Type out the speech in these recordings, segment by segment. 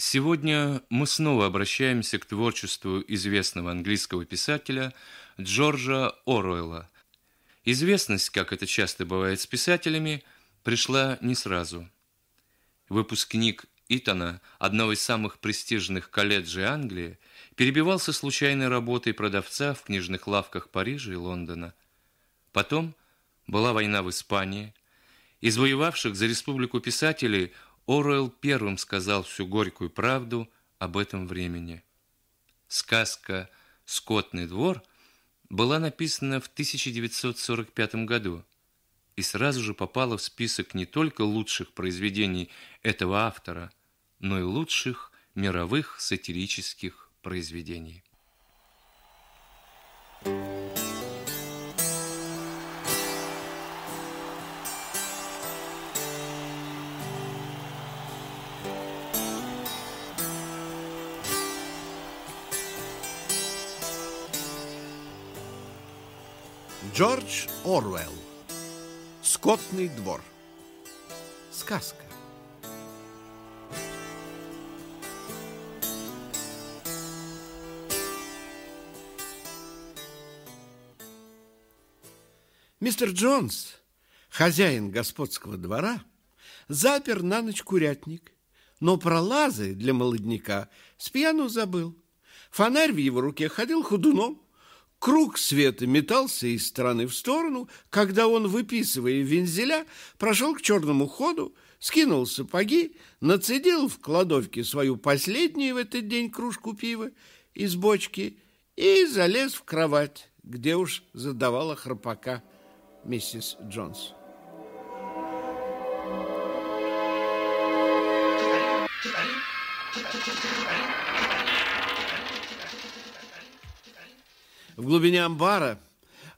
Сегодня мы снова обращаемся к творчеству известного английского писателя Джорджа Оруэлла. Известность, как это часто бывает с писателями, пришла не сразу. Выпускник Итона, одного из самых престижных колледжей Англии, перебивался случайной работой продавца в книжных лавках Парижа и Лондона. Потом была война в Испании. Из воевавших за республику писателей Оруэлл первым сказал всю горькую правду об этом времени. Сказка «Скотный двор» была написана в 1945 году и сразу же попала в список не только лучших произведений этого автора, но и лучших мировых сатирических произведений. Джордж Орвелл. Скотный двор. Сказка. Мистер Джонс, хозяин господского двора, запер на ночь курятник, но про лазы для молодняка с пьяну забыл. Фонарь в его руке ходил ходуном, Круг света метался из стороны в сторону, когда он, выписывая вензеля, прошел к черному ходу, скинул сапоги, нацедил в кладовке свою последнюю в этот день кружку пива из бочки и залез в кровать, где уж задавала храпака миссис Джонс. В глубине амбара,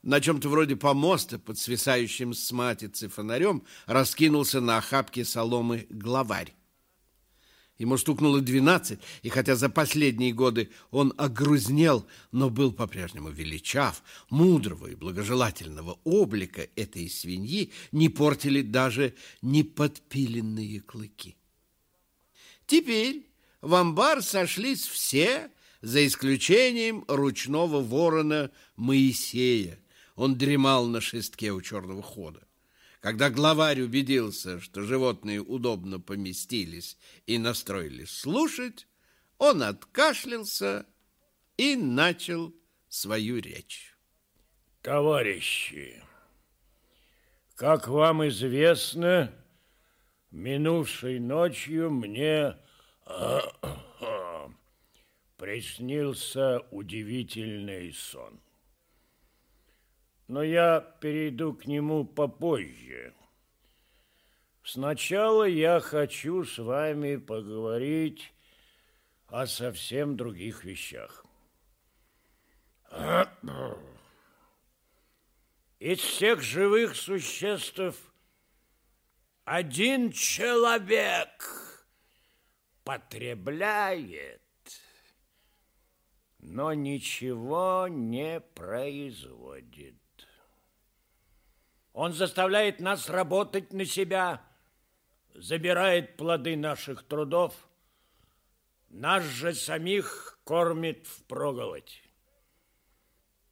на чем-то вроде помоста, под свисающим с матицы фонарем, раскинулся на охапке соломы главарь. Ему стукнуло двенадцать, и хотя за последние годы он огрузнел, но был по-прежнему величав, мудрого и благожелательного облика этой свиньи не портили даже неподпиленные клыки. Теперь в амбар сошлись все, за исключением ручного ворона Моисея. Он дремал на шестке у черного хода. Когда главарь убедился, что животные удобно поместились и настроились слушать, он откашлялся и начал свою речь. Товарищи, как вам известно, минувшей ночью мне приснился удивительный сон. Но я перейду к нему попозже. Сначала я хочу с вами поговорить о совсем других вещах. Из всех живых существ один человек потребляет но ничего не производит. Он заставляет нас работать на себя, забирает плоды наших трудов, нас же самих кормит впроголодь.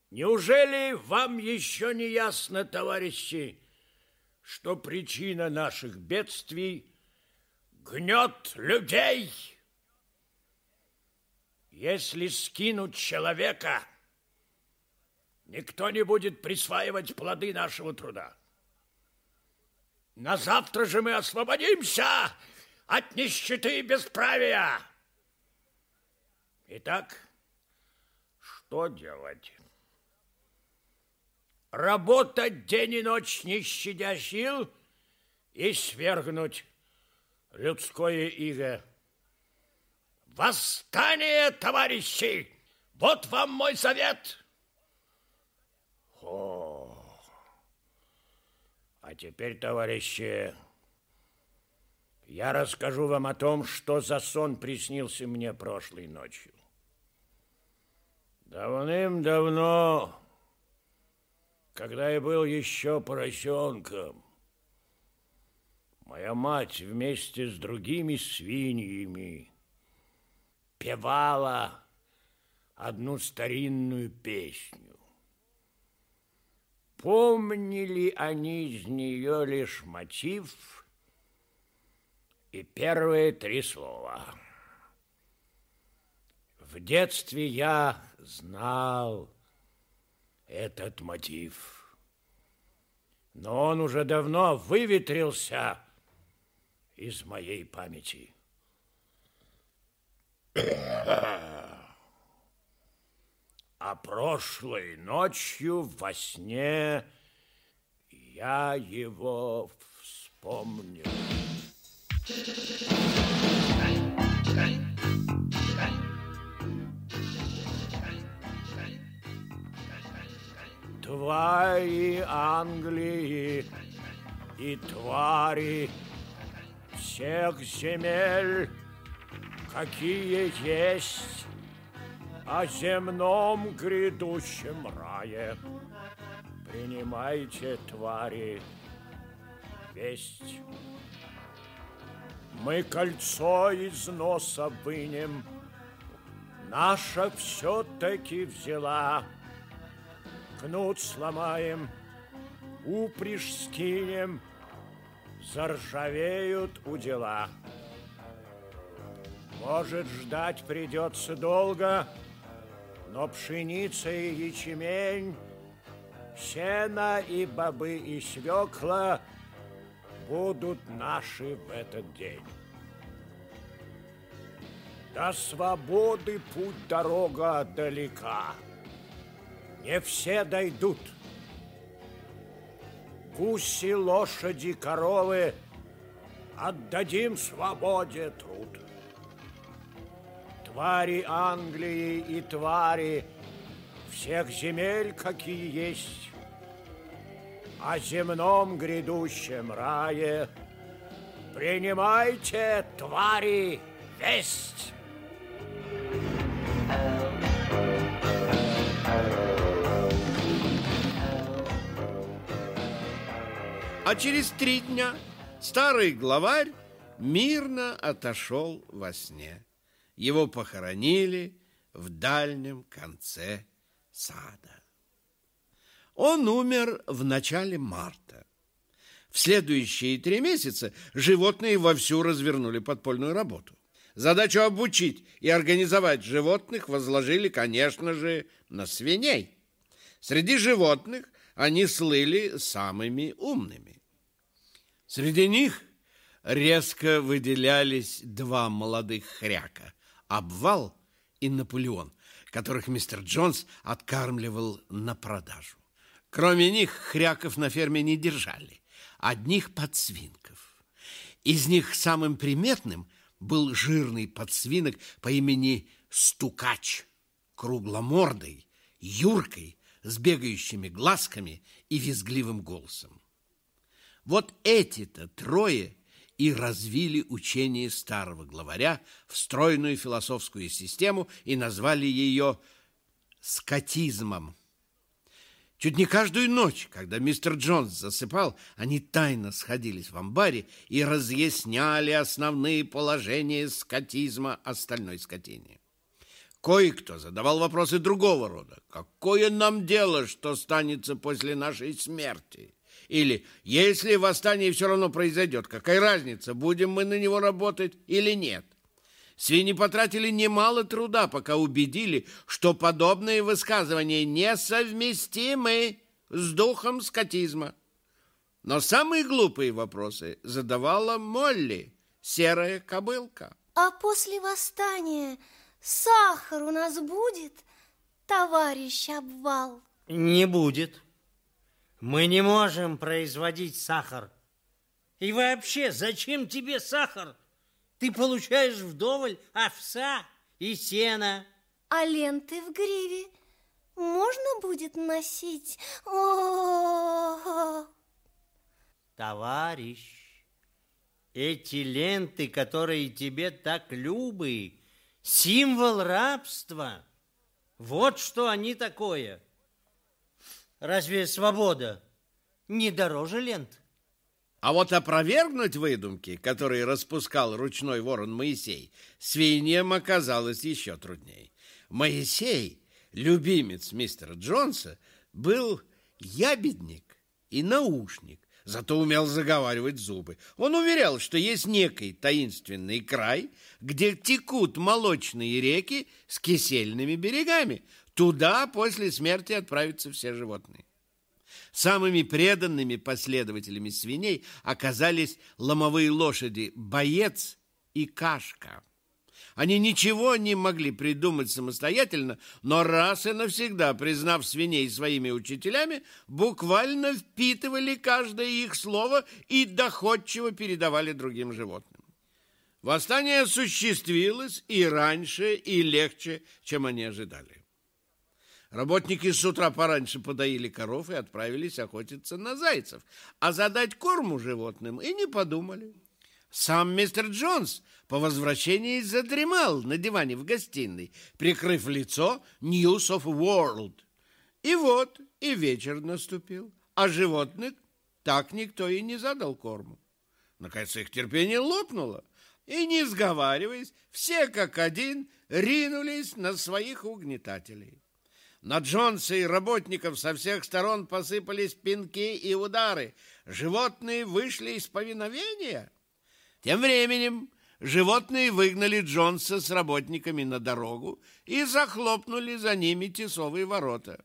Неужели вам еще не ясно, товарищи, что причина наших бедствий – гнет людей – если скинуть человека, никто не будет присваивать плоды нашего труда. На завтра же мы освободимся от нищеты и бесправия. Итак, что делать? Работать день и ночь, не щадя сил, и свергнуть людское иго – Восстание, товарищи! Вот вам мой совет! О, а теперь, товарищи, я расскажу вам о том, что за сон приснился мне прошлой ночью. Давным-давно, когда я был еще поросенком, моя мать вместе с другими свиньями певала одну старинную песню. Помнили они из нее лишь мотив и первые три слова. В детстве я знал этот мотив, но он уже давно выветрился из моей памяти. А прошлой ночью во сне я его вспомнил. Твари Англии и твари всех земель, какие есть, о земном грядущем рае. Принимайте, твари, весть. Мы кольцо из носа вынем, Наша все-таки взяла. Кнут сломаем, упряжь скинем, Заржавеют у дела. Может, ждать придется долго, но пшеница и ячмень, сено и бобы и свекла будут наши в этот день. До свободы путь дорога далека. Не все дойдут. Гуси, лошади, коровы отдадим свободе труд твари Англии и твари всех земель, какие есть, о земном грядущем рае принимайте, твари, весть. А через три дня старый главарь мирно отошел во сне. Его похоронили в дальнем конце сада. Он умер в начале марта. В следующие три месяца животные вовсю развернули подпольную работу. Задачу обучить и организовать животных возложили, конечно же, на свиней. Среди животных они слыли самыми умными. Среди них резко выделялись два молодых хряка – Обвал и Наполеон, которых мистер Джонс откармливал на продажу. Кроме них хряков на ферме не держали, одних подсвинков. Из них самым приметным был жирный подсвинок по имени Стукач, кругломордый, юркой, с бегающими глазками и визгливым голосом. Вот эти-то трое и развили учение старого главаря в стройную философскую систему и назвали ее скотизмом. Чуть не каждую ночь, когда мистер Джонс засыпал, они тайно сходились в амбаре и разъясняли основные положения скотизма остальной скотине. Кое-кто задавал вопросы другого рода. Какое нам дело, что станется после нашей смерти? Или если восстание все равно произойдет, какая разница, будем мы на него работать или нет? Свиньи потратили немало труда, пока убедили, что подобные высказывания несовместимы с духом скотизма. Но самые глупые вопросы задавала Молли, серая кобылка. А после восстания сахар у нас будет, товарищ обвал? Не будет. Мы не можем производить сахар. И вообще, зачем тебе сахар? Ты получаешь вдоволь овса и сена. А ленты в гриве можно будет носить? О -о -о Товарищ, эти ленты, которые тебе так любы, символ рабства. Вот что они такое. Разве свобода не дороже лент? А вот опровергнуть выдумки, которые распускал ручной ворон Моисей, свиньям оказалось еще труднее. Моисей, любимец мистера Джонса, был ябедник и наушник, зато умел заговаривать зубы. Он уверял, что есть некий таинственный край, где текут молочные реки с кисельными берегами. Туда после смерти отправятся все животные. Самыми преданными последователями свиней оказались ломовые лошади «Боец» и «Кашка». Они ничего не могли придумать самостоятельно, но раз и навсегда, признав свиней своими учителями, буквально впитывали каждое их слово и доходчиво передавали другим животным. Восстание осуществилось и раньше, и легче, чем они ожидали. Работники с утра пораньше подоили коров и отправились охотиться на зайцев, а задать корму животным и не подумали. Сам мистер Джонс по возвращении задремал на диване в гостиной, прикрыв лицо News of World. И вот и вечер наступил, а животных так никто и не задал корму. Наконец их терпение лопнуло, и, не сговариваясь, все как один ринулись на своих угнетателей. На Джонса и работников со всех сторон посыпались пинки и удары. Животные вышли из повиновения. Тем временем животные выгнали Джонса с работниками на дорогу и захлопнули за ними тесовые ворота.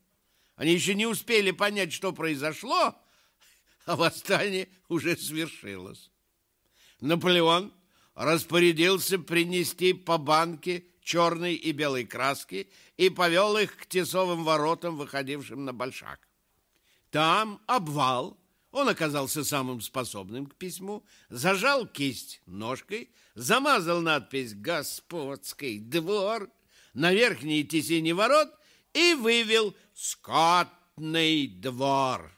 Они еще не успели понять, что произошло, а восстание уже свершилось. Наполеон распорядился принести по банке черной и белой краски и повел их к тесовым воротам, выходившим на большак. Там обвал, он оказался самым способным к письму, зажал кисть ножкой, замазал надпись «Господский двор» на верхней тесине ворот и вывел «Скотный двор».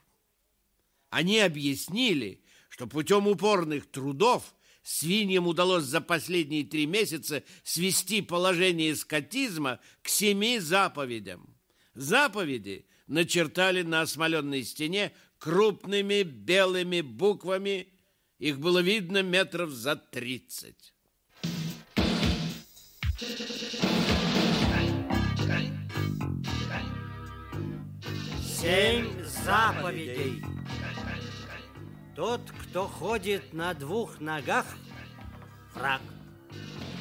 Они объяснили, что путем упорных трудов свиньям удалось за последние три месяца свести положение скотизма к семи заповедям. Заповеди начертали на осмоленной стене крупными белыми буквами. Их было видно метров за тридцать. Семь заповедей. Тот, кто ходит на двух ногах, враг.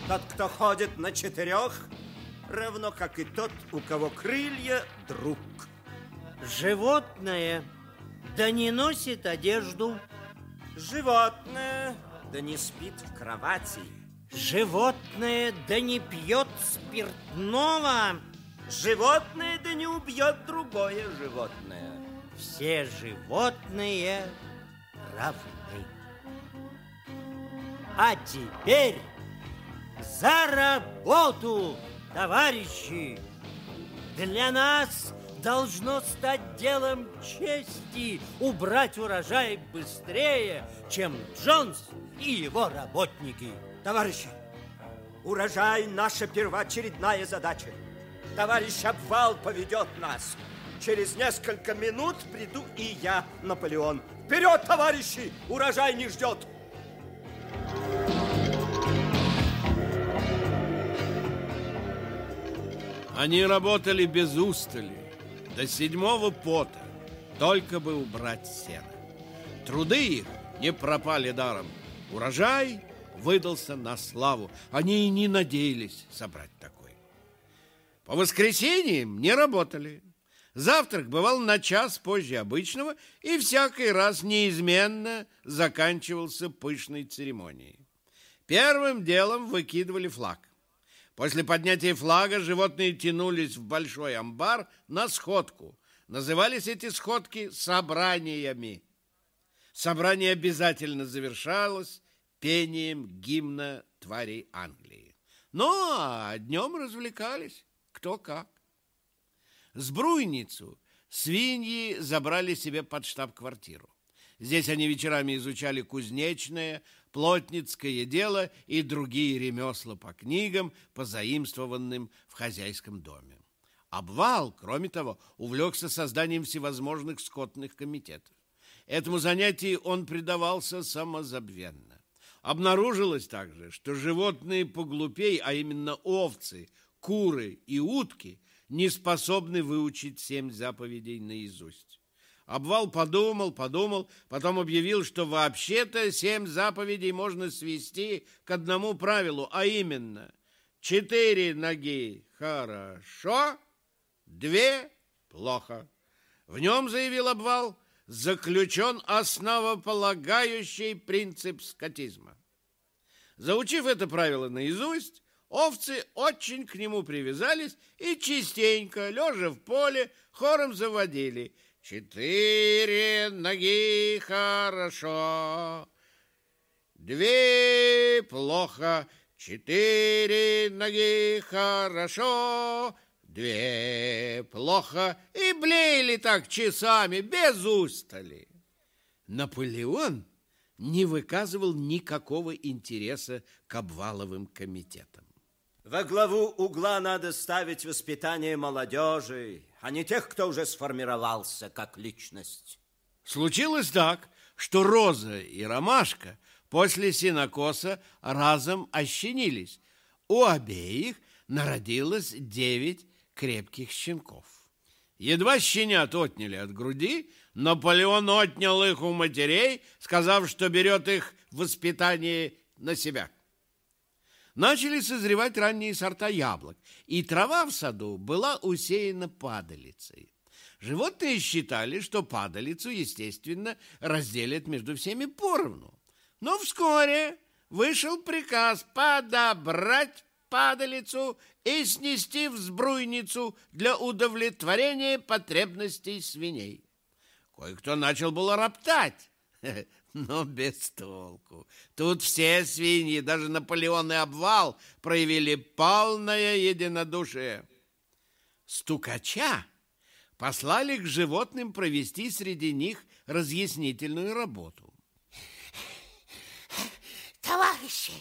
Тот, кто ходит на четырех, равно как и тот, у кого крылья, друг. Животное, да не носит одежду. Животное, да не спит в кровати. Животное, да не пьет спиртного. Животное, да не убьет другое животное. Все животные равны. А теперь за работу, товарищи! Для нас должно стать делом чести убрать урожай быстрее, чем Джонс и его работники. Товарищи, урожай – наша первоочередная задача. Товарищ Обвал поведет нас. Через несколько минут приду и я, Наполеон. Вперед, товарищи! Урожай не ждет! Они работали без устали, до седьмого пота, только бы убрать сено. Труды их не пропали даром. Урожай выдался на славу. Они и не надеялись собрать такой. По воскресеньям не работали. Завтрак бывал на час позже обычного и всякий раз неизменно заканчивался пышной церемонией. Первым делом выкидывали флаг. После поднятия флага животные тянулись в большой амбар на сходку. Назывались эти сходки собраниями. Собрание обязательно завершалось пением гимна тварей Англии. Ну, а днем развлекались кто как. Сбруйницу свиньи забрали себе под штаб-квартиру. Здесь они вечерами изучали кузнечное, плотницкое дело и другие ремесла по книгам, позаимствованным в хозяйском доме. Обвал, кроме того, увлекся созданием всевозможных скотных комитетов. Этому занятию он предавался самозабвенно. Обнаружилось также, что животные поглупей, а именно овцы, куры и утки, не способны выучить семь заповедей наизусть. Обвал подумал, подумал, потом объявил, что вообще-то семь заповедей можно свести к одному правилу, а именно четыре ноги – хорошо, две – плохо. В нем, заявил Обвал, заключен основополагающий принцип скотизма. Заучив это правило наизусть, овцы очень к нему привязались и частенько, лежа в поле, хором заводили. «Четыре ноги хорошо, две плохо, четыре ноги хорошо, две плохо» и блеяли так часами без устали. Наполеон не выказывал никакого интереса к обваловым комитетам. Во главу угла надо ставить воспитание молодежи, а не тех, кто уже сформировался как личность. Случилось так, что Роза и Ромашка после синокоса разом ощенились. У обеих народилось девять крепких щенков. Едва щенят отняли от груди, Наполеон отнял их у матерей, сказав, что берет их воспитание на себя. Начали созревать ранние сорта яблок, и трава в саду была усеяна падалицей. Животные считали, что падалицу, естественно, разделят между всеми поровну. Но вскоре вышел приказ подобрать падалицу и снести в сбруйницу для удовлетворения потребностей свиней. Кое-кто начал было роптать, но без толку. Тут все свиньи, даже Наполеон и Обвал, проявили полное единодушие. Стукача послали к животным провести среди них разъяснительную работу. Товарищи,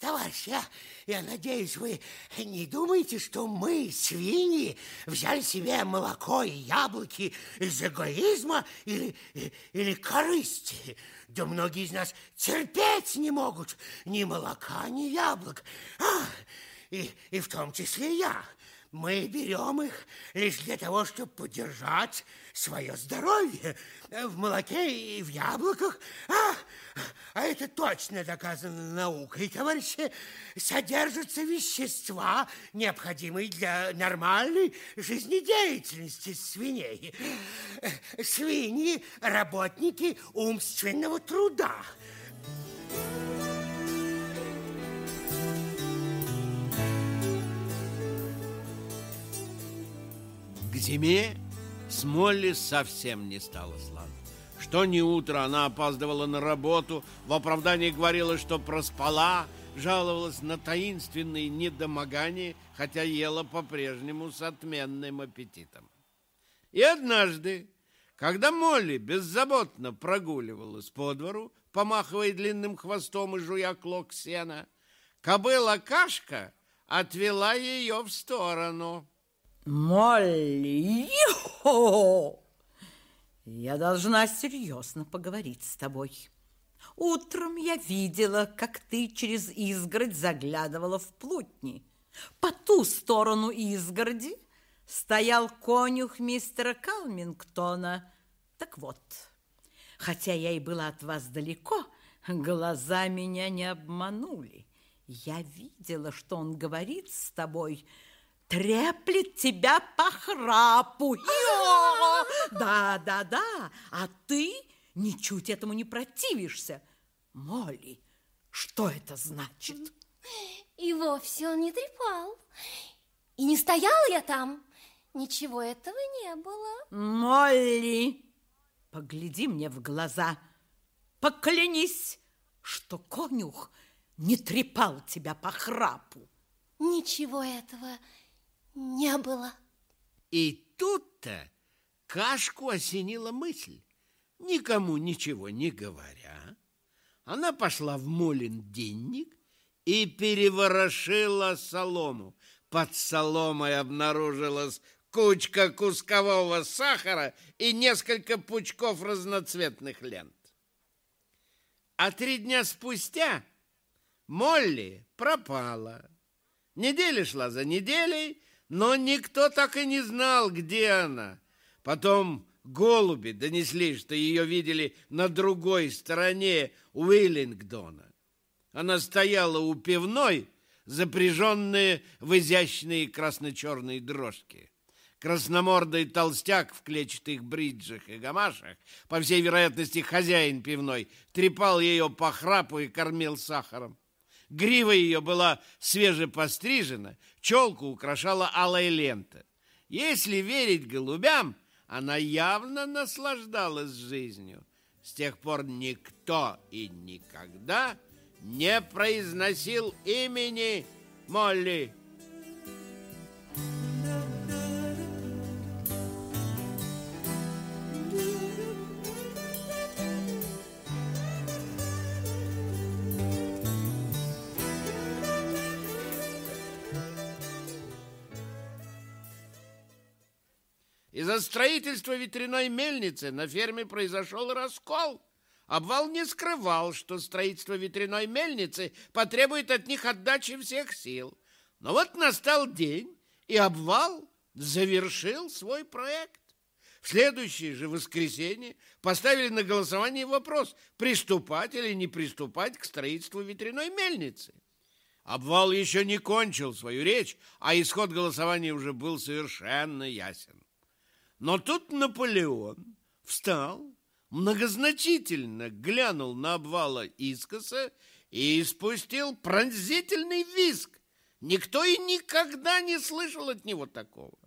Товарищ, я, я надеюсь, вы не думаете, что мы, свиньи, взяли себе молоко и яблоки из эгоизма или, или корысти? Да многие из нас терпеть не могут ни молока, ни яблок. А, и, и в том числе я. Мы берем их лишь для того, чтобы поддержать свое здоровье в молоке и в яблоках. А, а это точно доказано наукой, товарищи. Содержатся вещества, необходимые для нормальной жизнедеятельности свиней. Свиньи – работники умственного труда. Зиме с Молли совсем не стало сладко. Что ни утро она опаздывала на работу, в оправдании говорила, что проспала, жаловалась на таинственные недомогания, хотя ела по-прежнему с отменным аппетитом. И однажды, когда Молли беззаботно прогуливалась по двору, помахивая длинным хвостом и жуя клок сена, кобыла-кашка отвела ее в сторону. Молли, йо! Я должна серьезно поговорить с тобой. Утром я видела, как ты через изгородь заглядывала в плутни. По ту сторону изгороди стоял конюх мистера Калмингтона. Так вот, хотя я и была от вас далеко, глаза меня не обманули. Я видела, что он говорит с тобой – треплет тебя по храпу. Да, да, да, а ты ничуть этому не противишься. Молли, что это значит? И вовсе он не трепал. И не стояла я там. Ничего этого не было. Молли, погляди мне в глаза. Поклянись, что конюх не трепал тебя по храпу. Ничего этого не не было. И тут-то Кашку осенила мысль. Никому ничего не говоря, она пошла в Молин денник и переворошила солому. Под соломой обнаружилась кучка кускового сахара и несколько пучков разноцветных лент. А три дня спустя Молли пропала. Неделя шла за неделей, но никто так и не знал, где она. Потом голуби донесли, что ее видели на другой стороне Уиллингдона. Она стояла у пивной, запряженная в изящные красно-черные дрожки. Красномордый толстяк в клетчатых бриджах и гамашах, по всей вероятности хозяин пивной, трепал ее по храпу и кормил сахаром. Грива ее была свежепострижена, челку украшала алая лента. Если верить голубям, она явно наслаждалась жизнью. С тех пор никто и никогда не произносил имени Молли. Из-за строительства ветряной мельницы на ферме произошел раскол. Обвал не скрывал, что строительство ветряной мельницы потребует от них отдачи всех сил. Но вот настал день, и обвал завершил свой проект. В следующее же воскресенье поставили на голосование вопрос, приступать или не приступать к строительству ветряной мельницы. Обвал еще не кончил свою речь, а исход голосования уже был совершенно ясен. Но тут Наполеон встал, многозначительно глянул на обвала искоса и испустил пронзительный визг. Никто и никогда не слышал от него такого.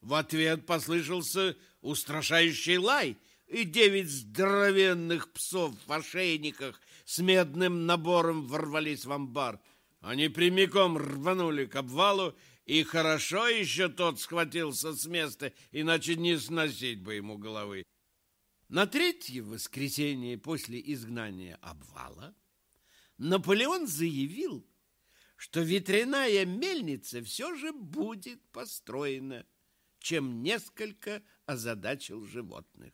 В ответ послышался устрашающий лай, и девять здоровенных псов в ошейниках с медным набором ворвались в амбар. Они прямиком рванули к обвалу и хорошо еще тот схватился с места, иначе не сносить бы ему головы. На третье воскресенье после изгнания обвала Наполеон заявил, что ветряная мельница все же будет построена, чем несколько озадачил животных.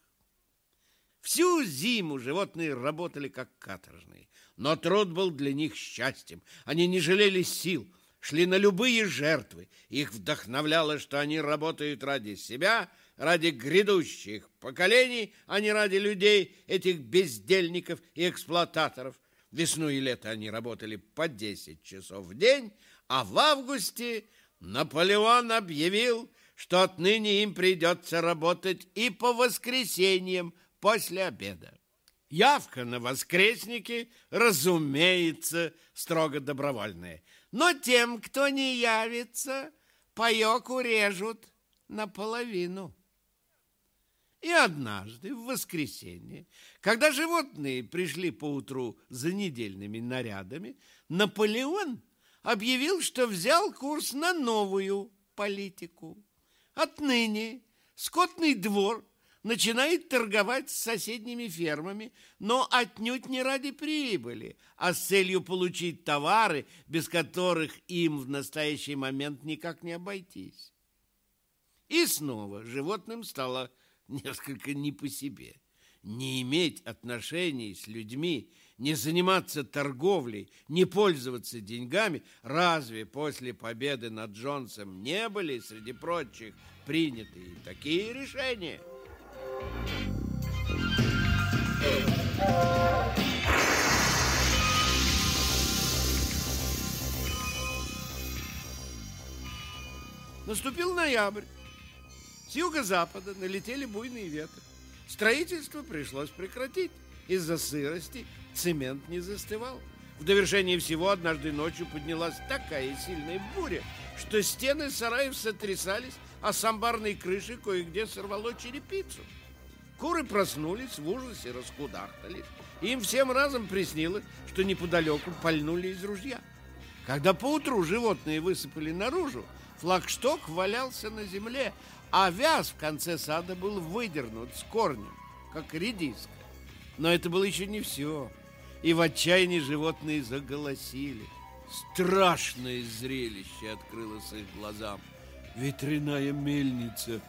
Всю зиму животные работали как каторжные, но труд был для них счастьем. Они не жалели сил – шли на любые жертвы. Их вдохновляло, что они работают ради себя, ради грядущих поколений, а не ради людей, этих бездельников и эксплуататоров. Весну и лето они работали по 10 часов в день, а в августе Наполеон объявил, что отныне им придется работать и по воскресеньям после обеда. Явка на воскресники, разумеется, строго добровольная. Но тем, кто не явится, паёк урежут наполовину. И однажды, в воскресенье, когда животные пришли поутру за недельными нарядами, Наполеон объявил, что взял курс на новую политику. Отныне скотный двор начинает торговать с соседними фермами, но отнюдь не ради прибыли, а с целью получить товары, без которых им в настоящий момент никак не обойтись. И снова животным стало несколько не по себе. Не иметь отношений с людьми, не заниматься торговлей, не пользоваться деньгами, разве после победы над Джонсом не были, среди прочих, приняты такие решения – Наступил ноябрь. С юго-запада налетели буйные ветры. Строительство пришлось прекратить. Из-за сырости цемент не застывал. В довершение всего однажды ночью поднялась такая сильная буря, что стены сараев сотрясались, а с амбарной крыши кое-где сорвало черепицу. Куры проснулись, в ужасе раскудахтались. Им всем разом приснилось, что неподалеку пальнули из ружья. Когда поутру животные высыпали наружу, флагшток валялся на земле, а вяз в конце сада был выдернут с корнем, как редиска. Но это было еще не все. И в отчаянии животные заголосили. Страшное зрелище открылось их глазам. ветряная мельница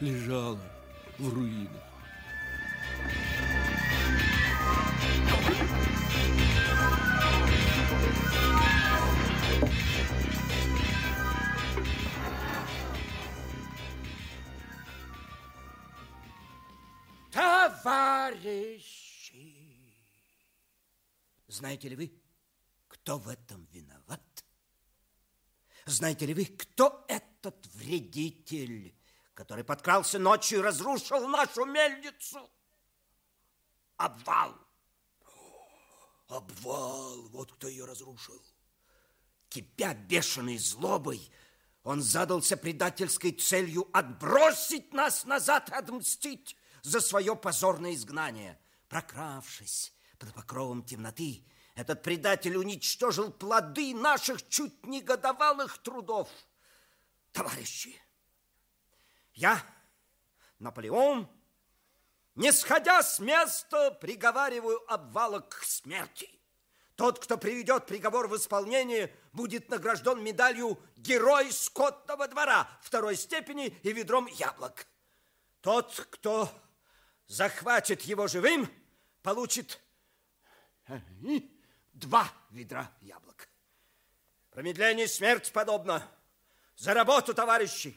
лежала в руинах. Товарищи! Знаете ли вы, кто в этом виноват? Знаете ли вы, кто этот вредитель, который подкрался ночью и разрушил нашу мельницу? Обвал. Обвал, вот кто ее разрушил. Кипя бешеной злобой, он задался предательской целью отбросить нас назад отмстить за свое позорное изгнание. Прокравшись под покровом темноты, этот предатель уничтожил плоды наших чуть не годовалых трудов. Товарищи, я, Наполеон, не сходя с места, приговариваю обвала к смерти. Тот, кто приведет приговор в исполнение, будет награжден медалью «Герой скотного двора» второй степени и ведром яблок. Тот, кто захватит его живым, получит два ведра яблок. Промедление смерть подобно. За работу, товарищи!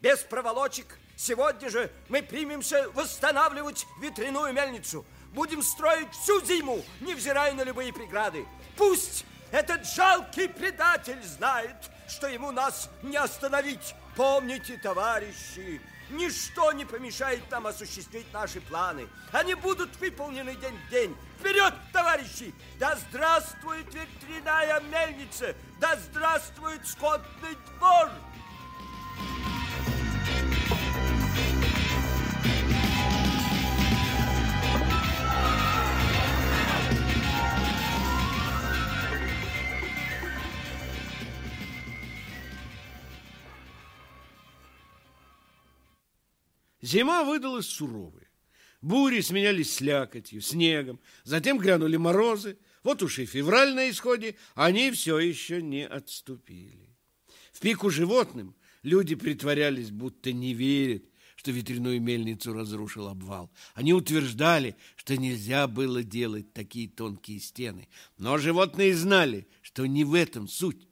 Без проволочек сегодня же мы примемся восстанавливать ветряную мельницу. Будем строить всю зиму, невзирая на любые преграды. Пусть этот жалкий предатель знает, что ему нас не остановить. Помните, товарищи, Ничто не помешает нам осуществить наши планы. Они будут выполнены день в день. Вперед, товарищи! Да здравствует ветряная мельница! Да здравствует скотный двор! Зима выдалась суровая. Бури сменялись слякотью, снегом, затем грянули морозы. Вот уж и февраль на исходе, они все еще не отступили. В пику животным люди притворялись, будто не верят, что ветряную мельницу разрушил обвал. Они утверждали, что нельзя было делать такие тонкие стены. Но животные знали, что не в этом суть.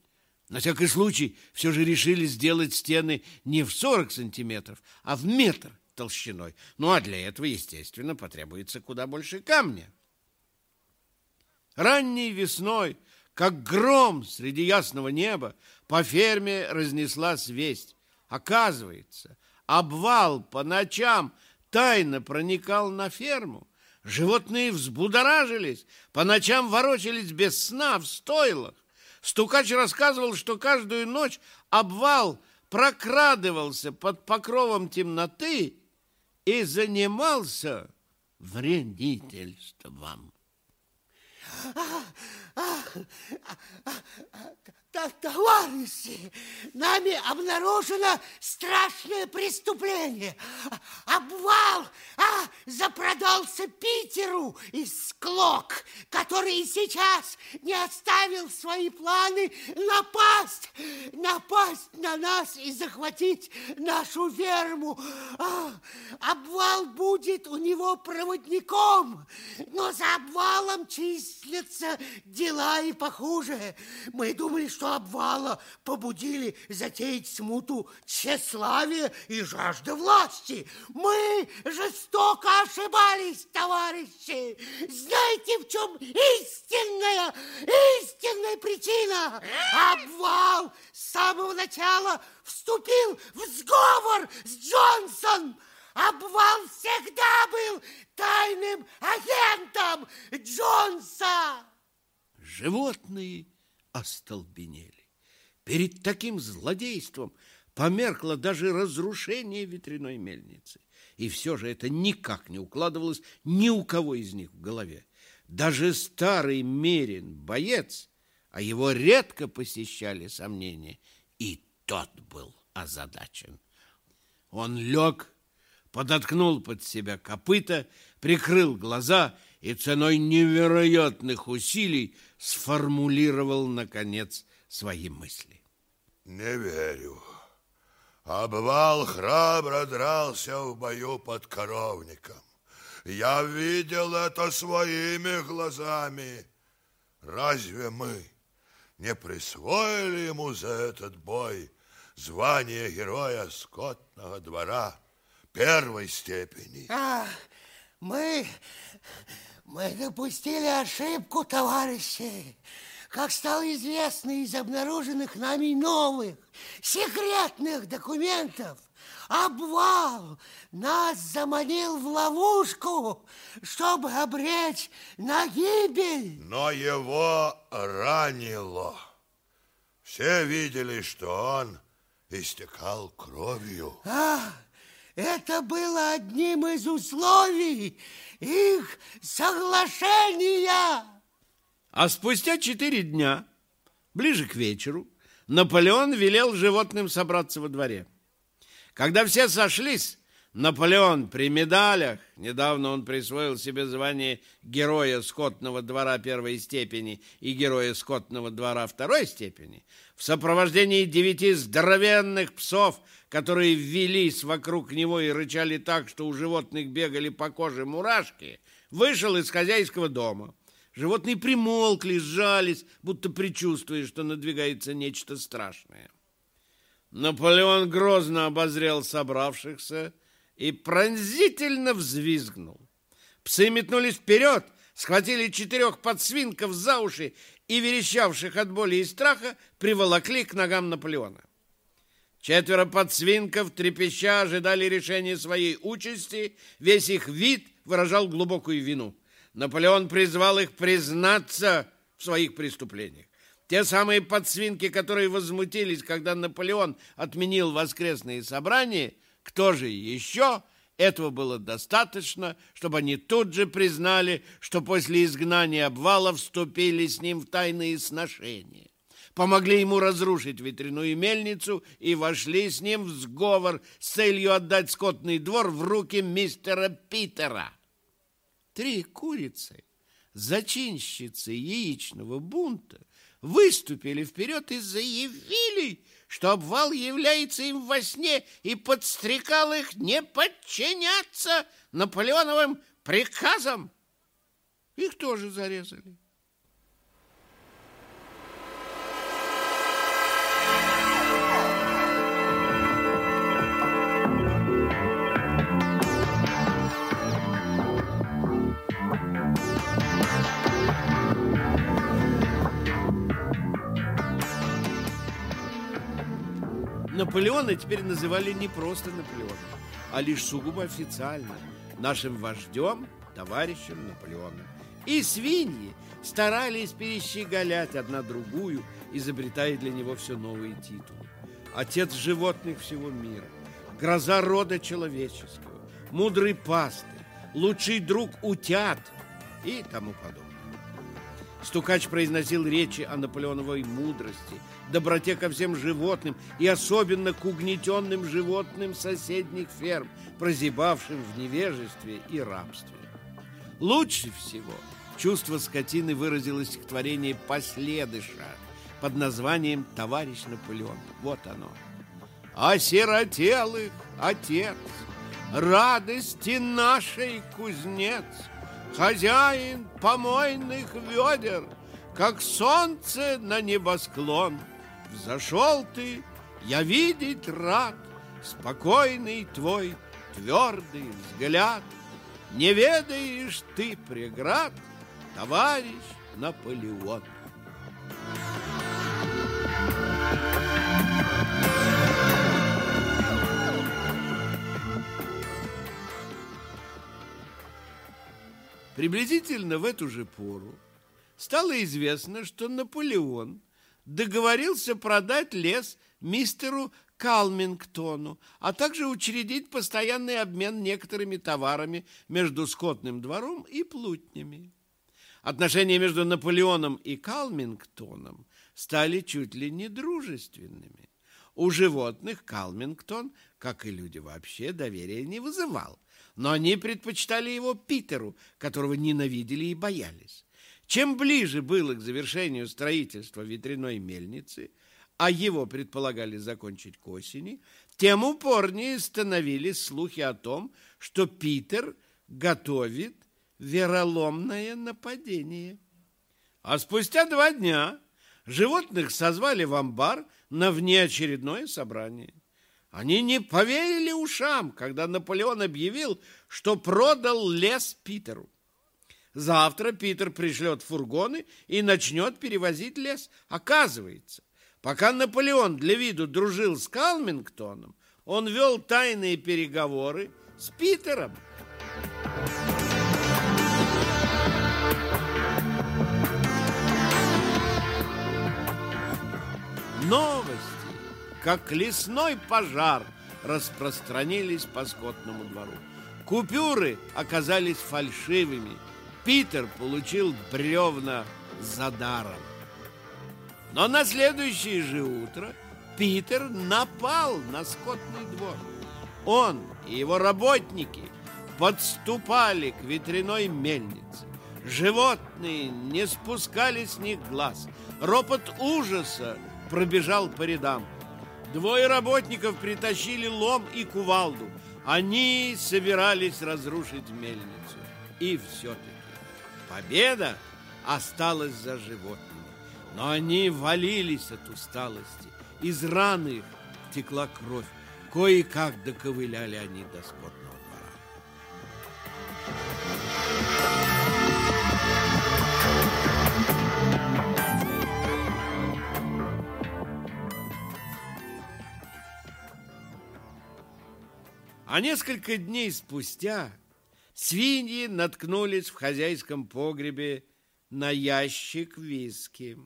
На всякий случай все же решили сделать стены не в 40 сантиметров, а в метр толщиной. Ну, а для этого, естественно, потребуется куда больше камня. Ранней весной, как гром среди ясного неба, по ферме разнеслась весть. Оказывается, обвал по ночам тайно проникал на ферму. Животные взбудоражились, по ночам ворочались без сна в стойлах. Стукач рассказывал, что каждую ночь обвал прокрадывался под покровом темноты и занимался вредительством. Товарищи, нами обнаружено страшное преступление. Обвал а, запродался Питеру из Склок, который сейчас не оставил свои планы напасть, напасть на нас и захватить нашу ферму. А, обвал будет у него проводником, но за обвалом числятся дела и похуже. Мы думали, что что обвала побудили затеять смуту тщеславия и жажда власти. Мы жестоко ошибались, товарищи. Знаете, в чем истинная, истинная причина? Обвал с самого начала вступил в сговор с Джонсон. Обвал всегда был тайным агентом Джонса. Животные остолбенели. Перед таким злодейством померкло даже разрушение ветряной мельницы. И все же это никак не укладывалось ни у кого из них в голове. Даже старый Мерин, боец, а его редко посещали сомнения, и тот был озадачен. Он лег, подоткнул под себя копыта, прикрыл глаза и ценой невероятных усилий сформулировал, наконец, свои мысли. Не верю. Обвал храбро дрался в бою под коровником. Я видел это своими глазами. Разве мы не присвоили ему за этот бой звание героя скотного двора первой степени? А, мы, мы допустили ошибку, товарищи. Как стало известно из обнаруженных нами новых секретных документов, обвал нас заманил в ловушку, чтобы обречь на гибель. Но его ранило. Все видели, что он истекал кровью. А, это было одним из условий их соглашения. А спустя четыре дня, ближе к вечеру, Наполеон велел животным собраться во дворе. Когда все сошлись, Наполеон при медалях, недавно он присвоил себе звание героя скотного двора первой степени и героя скотного двора второй степени, в сопровождении девяти здоровенных псов, которые ввелись вокруг него и рычали так, что у животных бегали по коже мурашки, вышел из хозяйского дома. Животные примолкли, сжались, будто предчувствуя, что надвигается нечто страшное. Наполеон грозно обозрел собравшихся и пронзительно взвизгнул. Псы метнулись вперед, схватили четырех подсвинков за уши и, верещавших от боли и страха, приволокли к ногам Наполеона. Четверо подсвинков, трепеща, ожидали решения своей участи, весь их вид выражал глубокую вину. Наполеон призвал их признаться в своих преступлениях. Те самые подсвинки, которые возмутились, когда Наполеон отменил воскресные собрания, кто же еще? Этого было достаточно, чтобы они тут же признали, что после изгнания обвала вступили с ним в тайные сношения. Помогли ему разрушить ветряную мельницу и вошли с ним в сговор с целью отдать скотный двор в руки мистера Питера. Три курицы, зачинщицы яичного бунта, выступили вперед и заявили, что обвал является им во сне и подстрекал их не подчиняться Наполеоновым приказам. Их тоже зарезали. Наполеона теперь называли не просто Наполеоном, а лишь сугубо официально нашим вождем, товарищем Наполеоном. И свиньи старались перещеголять одна другую, изобретая для него все новые титулы. Отец животных всего мира, гроза рода человеческого, мудрый пастырь, лучший друг утят и тому подобное. Стукач произносил речи о наполеоновой мудрости, доброте ко всем животным и особенно к угнетенным животным соседних ферм, прозябавшим в невежестве и рабстве. Лучше всего чувство скотины выразилось в стихотворении «Последыша» под названием «Товарищ Наполеон». Вот оно. «Осиротелых, отец, радости нашей кузнец, хозяин помойных ведер, как солнце на небосклон. Взошел ты, я видеть рад, спокойный твой твердый взгляд. Не ведаешь ты преград, товарищ Наполеон. Приблизительно в эту же пору стало известно, что Наполеон договорился продать лес мистеру Калмингтону, а также учредить постоянный обмен некоторыми товарами между скотным двором и плутнями. Отношения между Наполеоном и Калмингтоном стали чуть ли не дружественными. У животных Калмингтон, как и люди вообще, доверия не вызывал но они предпочитали его Питеру, которого ненавидели и боялись. Чем ближе было к завершению строительства ветряной мельницы, а его предполагали закончить к осени, тем упорнее становились слухи о том, что Питер готовит вероломное нападение. А спустя два дня животных созвали в амбар на внеочередное собрание. Они не поверили ушам, когда Наполеон объявил, что продал лес Питеру. Завтра Питер пришлет фургоны и начнет перевозить лес. Оказывается, пока Наполеон для виду дружил с Калмингтоном, он вел тайные переговоры с Питером. Новости, как лесной пожар, распространились по скотному двору. Купюры оказались фальшивыми. Питер получил бревна за даром. Но на следующее же утро Питер напал на скотный двор. Он и его работники подступали к ветряной мельнице. Животные не спускали с них глаз. Ропот ужаса пробежал по рядам. Двое работников притащили лом и кувалду. Они собирались разрушить мельницу. И все-таки победа осталась за животными. Но они валились от усталости. Из раны их текла кровь. Кое-как доковыляли они до скотного А несколько дней спустя свиньи наткнулись в хозяйском погребе на ящик виски.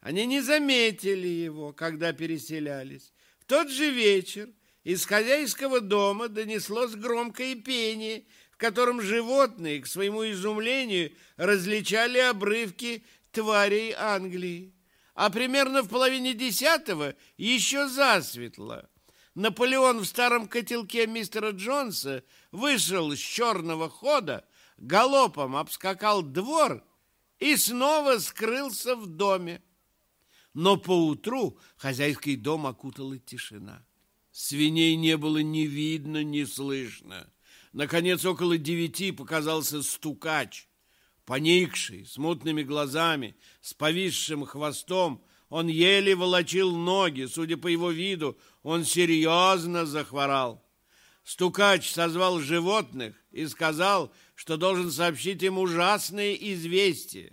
Они не заметили его, когда переселялись. В тот же вечер из хозяйского дома донеслось громкое пение, в котором животные, к своему изумлению, различали обрывки тварей Англии. А примерно в половине десятого еще засветло. Наполеон в старом котелке мистера Джонса вышел с черного хода, галопом обскакал двор и снова скрылся в доме. Но поутру хозяйский дом окутала тишина. Свиней не было ни видно, ни слышно. Наконец, около девяти показался стукач. Поникший, с мутными глазами, с повисшим хвостом, он еле волочил ноги. Судя по его виду, он серьезно захворал. Стукач созвал животных и сказал, что должен сообщить им ужасное известие.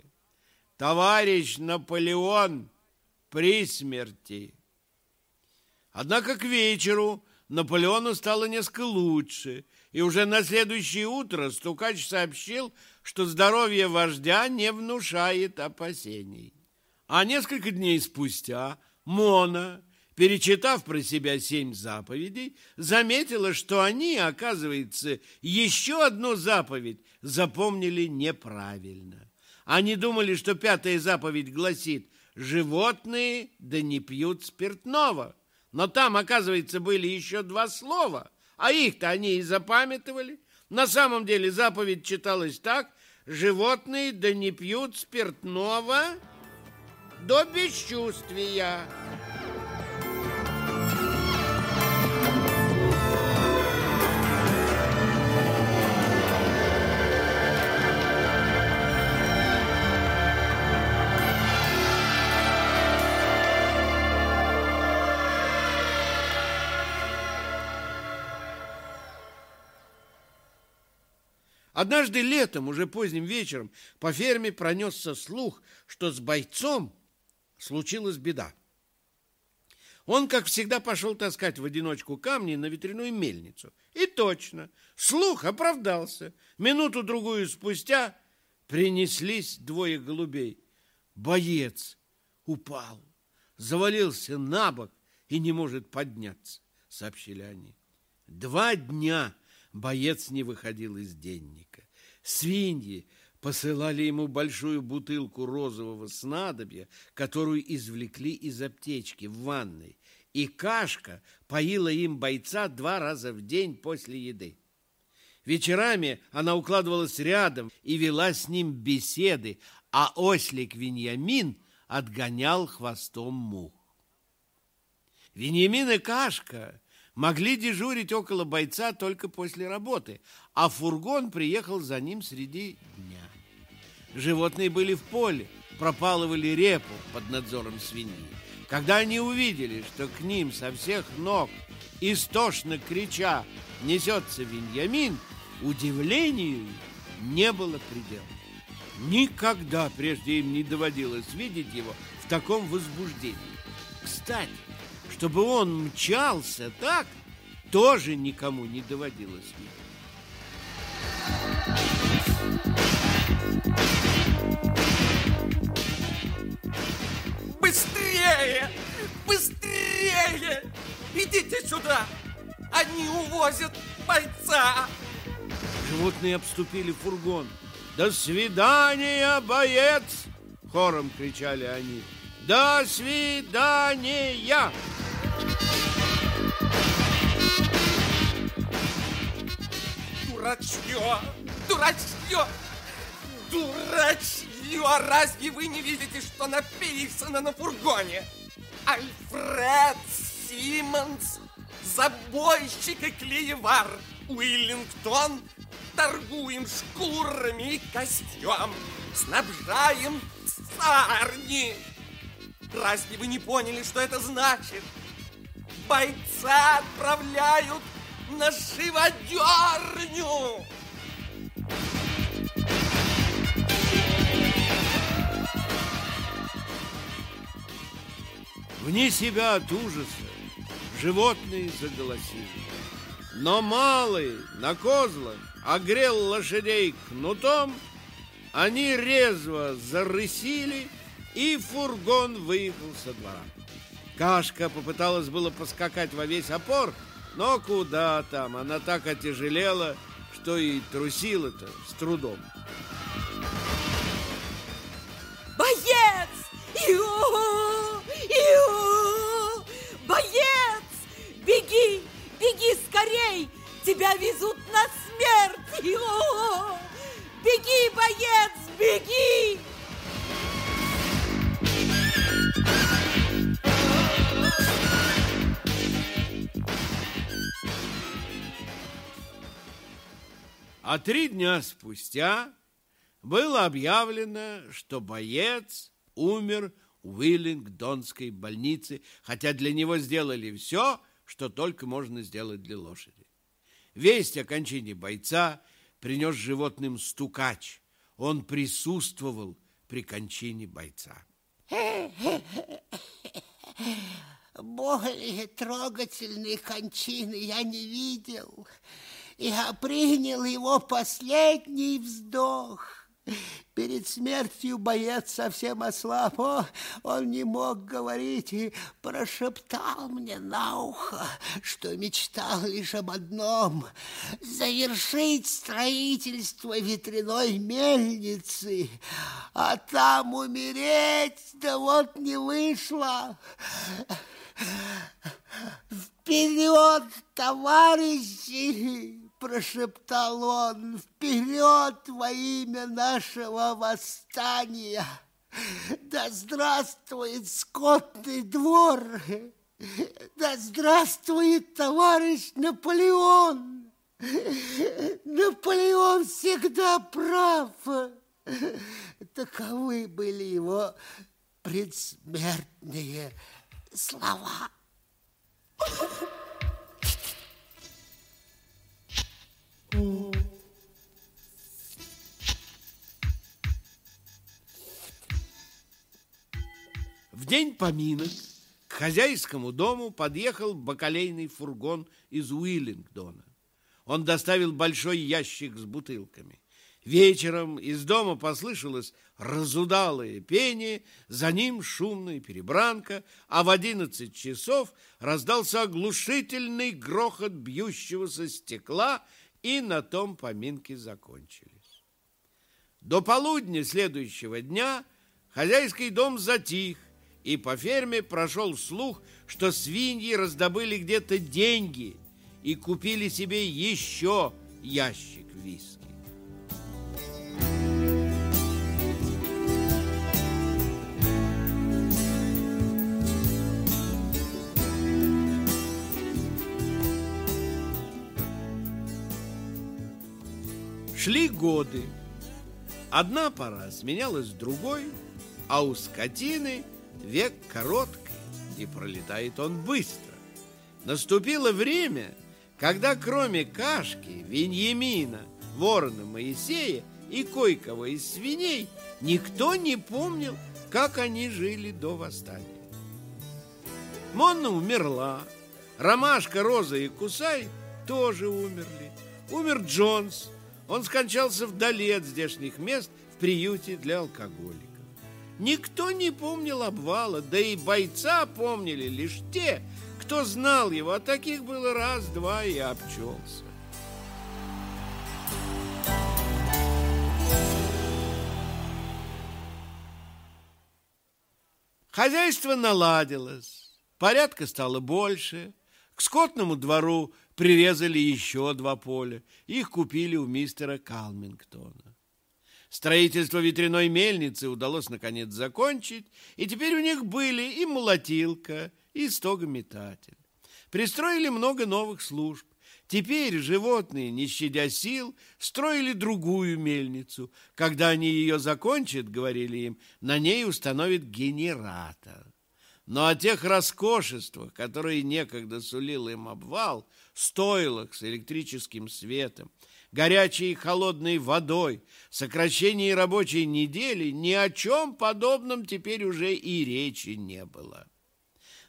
Товарищ Наполеон при смерти. Однако к вечеру Наполеону стало несколько лучше, и уже на следующее утро стукач сообщил, что здоровье вождя не внушает опасений. А несколько дней спустя Мона, перечитав про себя семь заповедей, заметила, что они, оказывается, еще одну заповедь запомнили неправильно. Они думали, что пятая заповедь гласит животные да не пьют спиртного. Но там, оказывается, были еще два слова, а их-то они и запамятовали. На самом деле заповедь читалась так, животные да не пьют спиртного до бесчувствия. Однажды летом, уже поздним вечером, по ферме пронесся слух, что с бойцом случилась беда. Он, как всегда, пошел таскать в одиночку камни на ветряную мельницу. И точно, слух оправдался. Минуту-другую спустя принеслись двое голубей. Боец упал, завалился на бок и не может подняться, сообщили они. Два дня боец не выходил из денника. Свиньи посылали ему большую бутылку розового снадобья, которую извлекли из аптечки в ванной, и Кашка поила им бойца два раза в день после еды. Вечерами она укладывалась рядом и вела с ним беседы, а ослик Виньямин отгонял хвостом мух. Вениамин и Кашка могли дежурить около бойца только после работы, а фургон приехал за ним среди дня. Животные были в поле, пропалывали репу под надзором свиньи. Когда они увидели, что к ним со всех ног, истошно крича, несется Веньямин, удивлению не было предела. Никогда прежде им не доводилось видеть его в таком возбуждении. Кстати, чтобы он мчался так, тоже никому не доводилось видеть. Быстрее! Быстрее! Идите сюда! Они увозят бойца! Животные обступили фургон. «До свидания, боец!» Хором кричали они. «До свидания!» Дурачье! Дурачье! Дурачье! Разве вы не видите, что написано на фургоне? Альфред Симмонс, забойщик и клеевар, Уиллингтон, торгуем шкурами и костюм, снабжаем царни. Разве вы не поняли, что это значит? Бойца отправляют на живодерню! Вне себя от ужаса животные заголосили. Но малый на козлах огрел лошадей кнутом, они резво зарысили, и фургон выехал со двора. Кашка попыталась было поскакать во весь опор, но куда там, она так отяжелела, что и трусила-то с трудом. Боец! Иу! Иу! Боец! Беги! Беги скорей! Тебя везут на смерть! Иу! Беги, боец! Беги! А три дня спустя было объявлено, что боец умер в Уиллингдонской больнице, хотя для него сделали все, что только можно сделать для лошади. Весть о кончине бойца принес животным стукач. Он присутствовал при кончине бойца. Более трогательной кончины я не видел. Я принял его последний вздох. Перед смертью боец совсем ослаб. О, он не мог говорить и прошептал мне на ухо, что мечтал лишь об одном — завершить строительство ветряной мельницы, а там умереть, да вот не вышло. Вперед, товарищи! Прошептал он, вперед во имя нашего восстания! Да здравствует скотный двор! Да здравствует товарищ Наполеон! Наполеон всегда прав! Таковы были его предсмертные слова. В день поминок к хозяйскому дому подъехал бакалейный фургон из Уиллингдона. Он доставил большой ящик с бутылками. Вечером из дома послышалось разудалое пение, за ним шумная перебранка, а в одиннадцать часов раздался оглушительный грохот бьющегося стекла, и на том поминки закончились. До полудня следующего дня хозяйский дом затих, и по ферме прошел слух, что свиньи раздобыли где-то деньги и купили себе еще ящик виски. Шли годы. Одна пора сменялась другой, а у скотины век короткий, и пролетает он быстро. Наступило время, когда кроме Кашки, Веньямина, Ворона Моисея и кое-кого из свиней никто не помнил, как они жили до восстания. Монна умерла, Ромашка, Роза и Кусай тоже умерли. Умер Джонс, он скончался вдали от здешних мест в приюте для алкоголиков. Никто не помнил обвала, да и бойца помнили лишь те, кто знал его, а таких было раз-два и обчелся. Хозяйство наладилось, порядка стало больше. К скотному двору прирезали еще два поля. Их купили у мистера Калмингтона. Строительство ветряной мельницы удалось наконец закончить, и теперь у них были и молотилка, и стогометатель. Пристроили много новых служб. Теперь животные, не щадя сил, строили другую мельницу. Когда они ее закончат, говорили им, на ней установят генератор. Но о тех роскошествах, которые некогда сулил им обвал, стойлах с электрическим светом, горячей и холодной водой, сокращении рабочей недели, ни о чем подобном теперь уже и речи не было.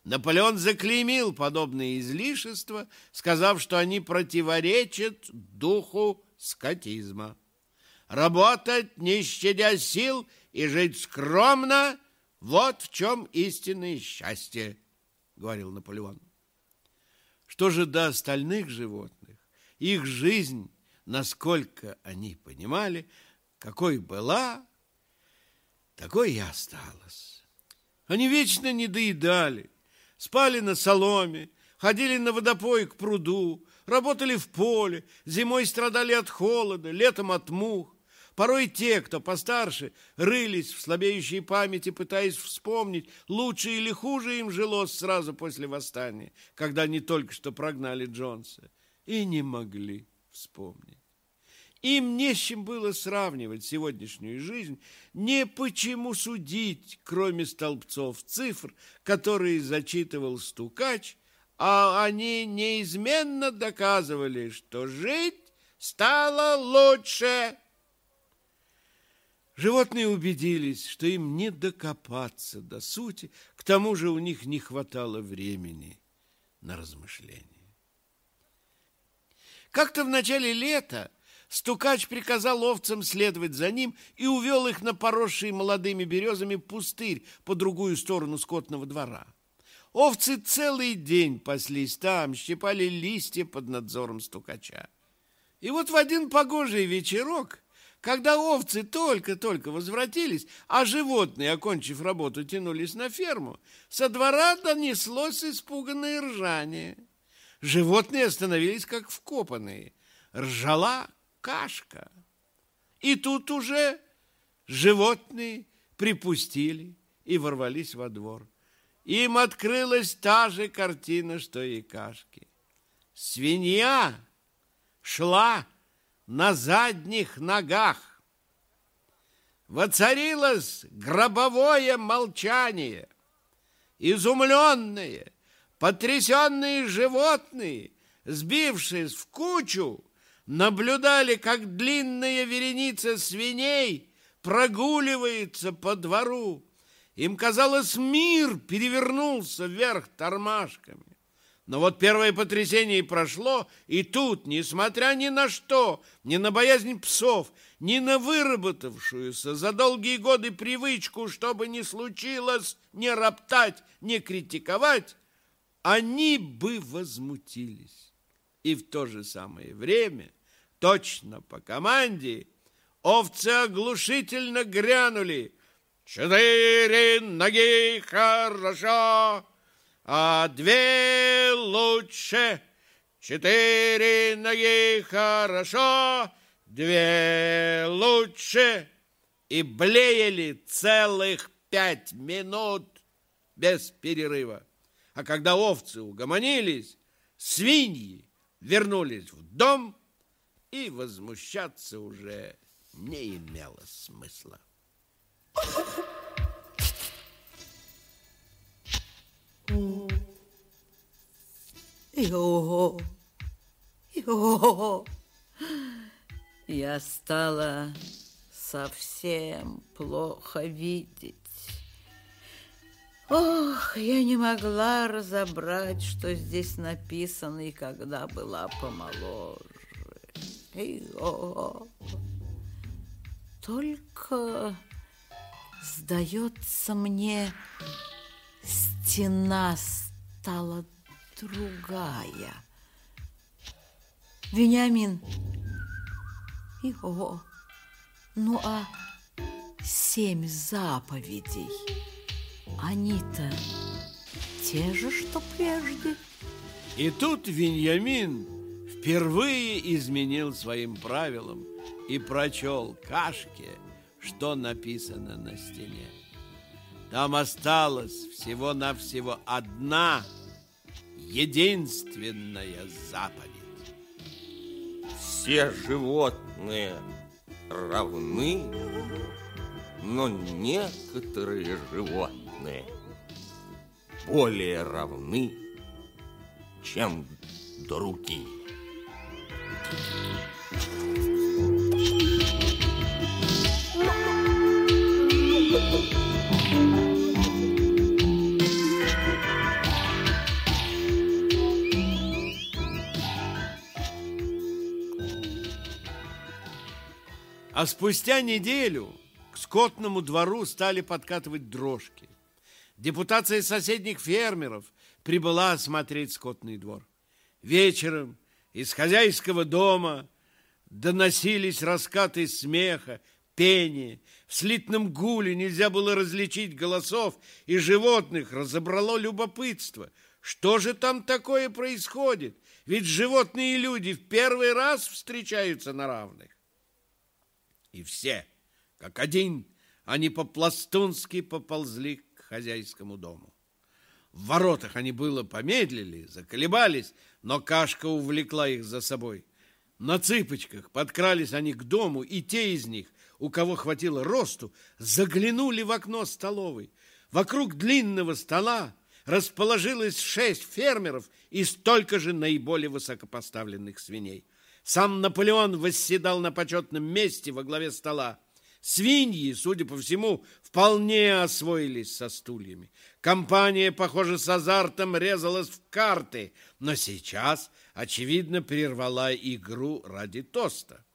Наполеон заклеймил подобные излишества, сказав, что они противоречат духу скотизма. Работать, не щадя сил, и жить скромно – вот в чем истинное счастье, говорил Наполеон. Что же до остальных животных, их жизнь, насколько они понимали, какой была, такой и осталась. Они вечно не доедали, спали на соломе, ходили на водопой к пруду, работали в поле, зимой страдали от холода, летом от мух. Порой те, кто постарше, рылись в слабеющей памяти, пытаясь вспомнить, лучше или хуже им жилось сразу после восстания, когда они только что прогнали Джонса, и не могли вспомнить. Им не с чем было сравнивать сегодняшнюю жизнь, не почему судить, кроме столбцов цифр, которые зачитывал стукач, а они неизменно доказывали, что жить стало лучше. Животные убедились, что им не докопаться до сути, к тому же у них не хватало времени на размышления. Как-то в начале лета стукач приказал овцам следовать за ним и увел их на поросший молодыми березами пустырь по другую сторону скотного двора. Овцы целый день паслись там, щипали листья под надзором стукача. И вот в один погожий вечерок – когда овцы только-только возвратились, а животные, окончив работу, тянулись на ферму, со двора донеслось испуганное ржание. Животные остановились как вкопанные. Ржала кашка. И тут уже животные припустили и ворвались во двор. Им открылась та же картина, что и кашки. Свинья шла на задних ногах. Воцарилось гробовое молчание. Изумленные, потрясенные животные, сбившись в кучу, наблюдали, как длинная вереница свиней прогуливается по двору. Им казалось, мир перевернулся вверх тормашками. Но вот первое потрясение прошло, и тут, несмотря ни на что, ни на боязнь псов, ни на выработавшуюся за долгие годы привычку, чтобы не случилось, не роптать, не критиковать, они бы возмутились. И в то же самое время, точно по команде, овцы оглушительно грянули. «Четыре ноги хорошо!» А две лучше. Четыре ноги хорошо, две лучше. И блеяли целых пять минут без перерыва. А когда овцы угомонились, свиньи вернулись в дом и возмущаться уже не имело смысла. Йо, йо, я стала совсем плохо видеть. Ох, я не могла разобрать, что здесь написано, и когда была помоложе. Йо. Только, сдается мне, стена стала другая. Вениамин. Его. Ну а семь заповедей, они-то те же, что прежде. И тут Вениамин впервые изменил своим правилам и прочел Кашке, что написано на стене. Там осталась всего-навсего одна единственная заповедь. Все животные равны, но некоторые животные более равны, чем другие. А спустя неделю к скотному двору стали подкатывать дрожки. Депутация соседних фермеров прибыла осмотреть скотный двор. Вечером из хозяйского дома доносились раскаты смеха, пения. В слитном гуле нельзя было различить голосов, и животных разобрало любопытство. Что же там такое происходит? Ведь животные и люди в первый раз встречаются на равных. И все, как один, они по-пластунски поползли к хозяйскому дому. В воротах они было помедлили, заколебались, но кашка увлекла их за собой. На цыпочках подкрались они к дому, и те из них, у кого хватило росту, заглянули в окно столовой. Вокруг длинного стола расположилось шесть фермеров и столько же наиболее высокопоставленных свиней. Сам Наполеон восседал на почетном месте во главе стола. Свиньи, судя по всему, вполне освоились со стульями. Компания, похоже, с азартом резалась в карты, но сейчас, очевидно, прервала игру ради тоста.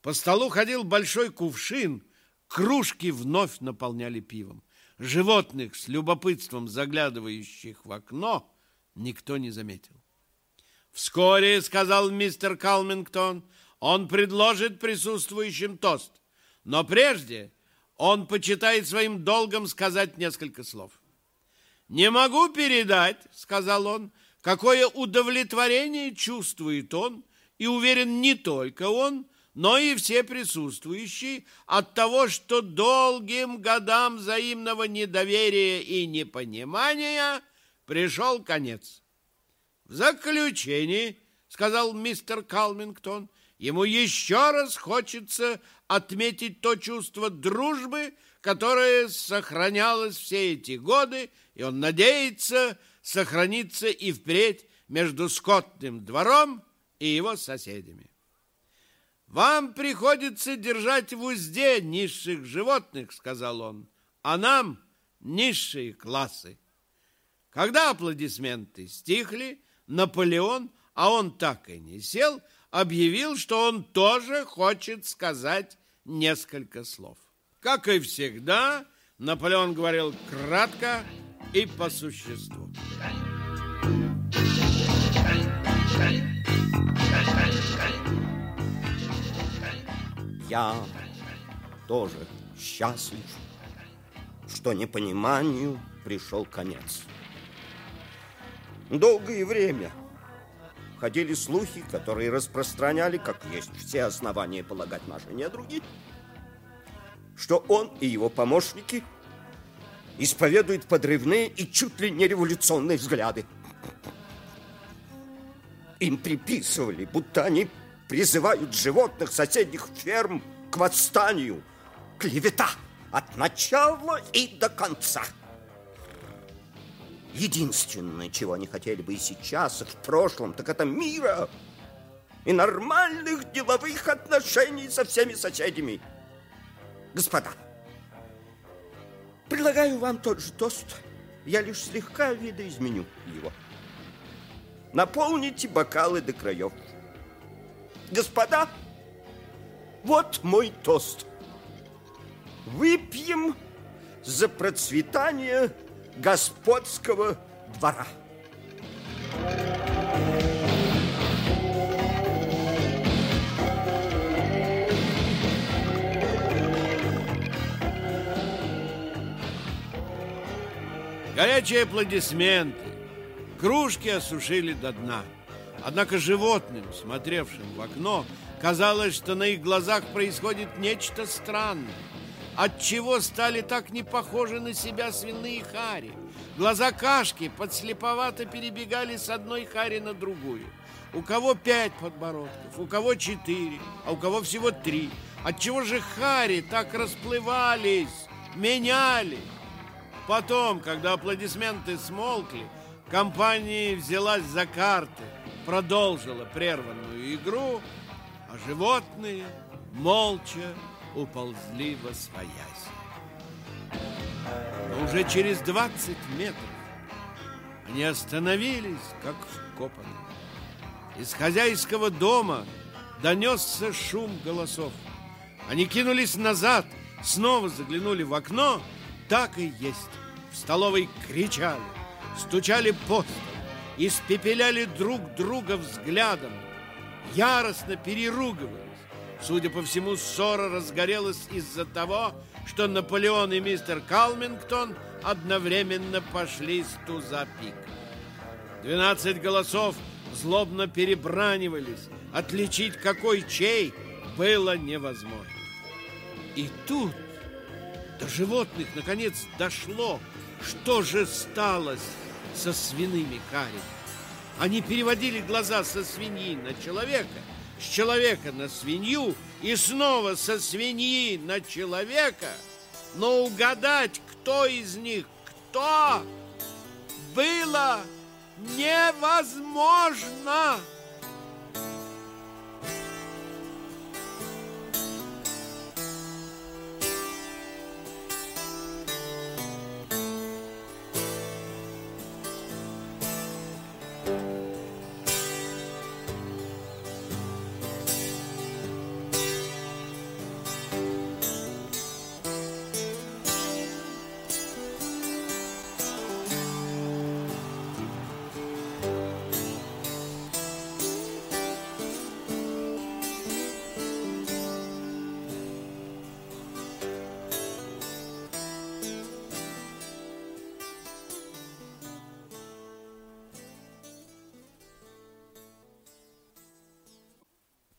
По столу ходил большой кувшин, кружки вновь наполняли пивом. Животных с любопытством заглядывающих в окно никто не заметил. Вскоре, сказал мистер Калмингтон, он предложит присутствующим тост. Но прежде он почитает своим долгом сказать несколько слов. «Не могу передать, — сказал он, — какое удовлетворение чувствует он, и уверен не только он, но и все присутствующие от того, что долгим годам взаимного недоверия и непонимания пришел конец. В заключении, сказал мистер Калмингтон, ему еще раз хочется отметить то чувство дружбы, которое сохранялось все эти годы, и он надеется сохраниться и впредь между скотным двором и его соседями. Вам приходится держать в узде низших животных, сказал он, а нам низшие классы. Когда аплодисменты стихли, Наполеон, а он так и не сел, объявил, что он тоже хочет сказать несколько слов. Как и всегда, Наполеон говорил кратко и по существу. Я тоже счастлив, что непониманию пришел конец. Долгое время ходили слухи, которые распространяли, как есть все основания полагать наши недруги, что он и его помощники исповедуют подрывные и чуть ли не революционные взгляды. Им приписывали, будто они призывают животных соседних ферм к восстанию. Клевета от начала и до конца. Единственное, чего они хотели бы и сейчас, и в прошлом, так это мира и нормальных деловых отношений со всеми соседями. Господа, предлагаю вам тот же тост. Я лишь слегка видоизменю его. Наполните бокалы до краев. Господа, вот мой тост. Выпьем за процветание господского двора. Горячие аплодисменты. Кружки осушили до дна. Однако животным, смотревшим в окно, казалось, что на их глазах происходит нечто странное. Отчего стали так не похожи на себя свиные хари? Глаза кашки подслеповато перебегали с одной хари на другую. У кого пять подбородков, у кого четыре, а у кого всего три. Отчего же хари так расплывались, менялись? Потом, когда аплодисменты смолкли, компания взялась за карты, продолжила прерванную игру, а животные молча уползли во своясь. Но уже через 20 метров они остановились, как вкопанные. Из хозяйского дома донесся шум голосов. Они кинулись назад, снова заглянули в окно – так и есть. В столовой кричали, стучали по столу, испепеляли друг друга взглядом, яростно переругивались. Судя по всему, ссора разгорелась из-за того, что Наполеон и мистер Калмингтон одновременно пошли с туза пик. Двенадцать голосов злобно перебранивались. Отличить какой чей было невозможно. И тут до животных наконец дошло, что же стало со свиными карями. Они переводили глаза со свиньи на человека, с человека на свинью и снова со свиньи на человека. Но угадать, кто из них кто, было невозможно.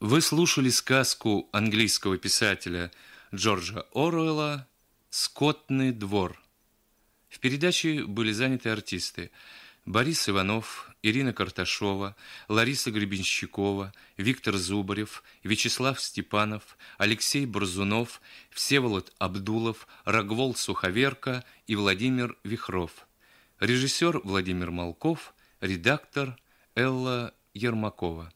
Вы слушали сказку английского писателя Джорджа Оруэлла «Скотный двор». В передаче были заняты артисты Борис Иванов, Ирина Карташова, Лариса Гребенщикова, Виктор Зубарев, Вячеслав Степанов, Алексей Борзунов, Всеволод Абдулов, Рогвол Суховерка и Владимир Вихров. Режиссер Владимир Малков, редактор Элла Ермакова.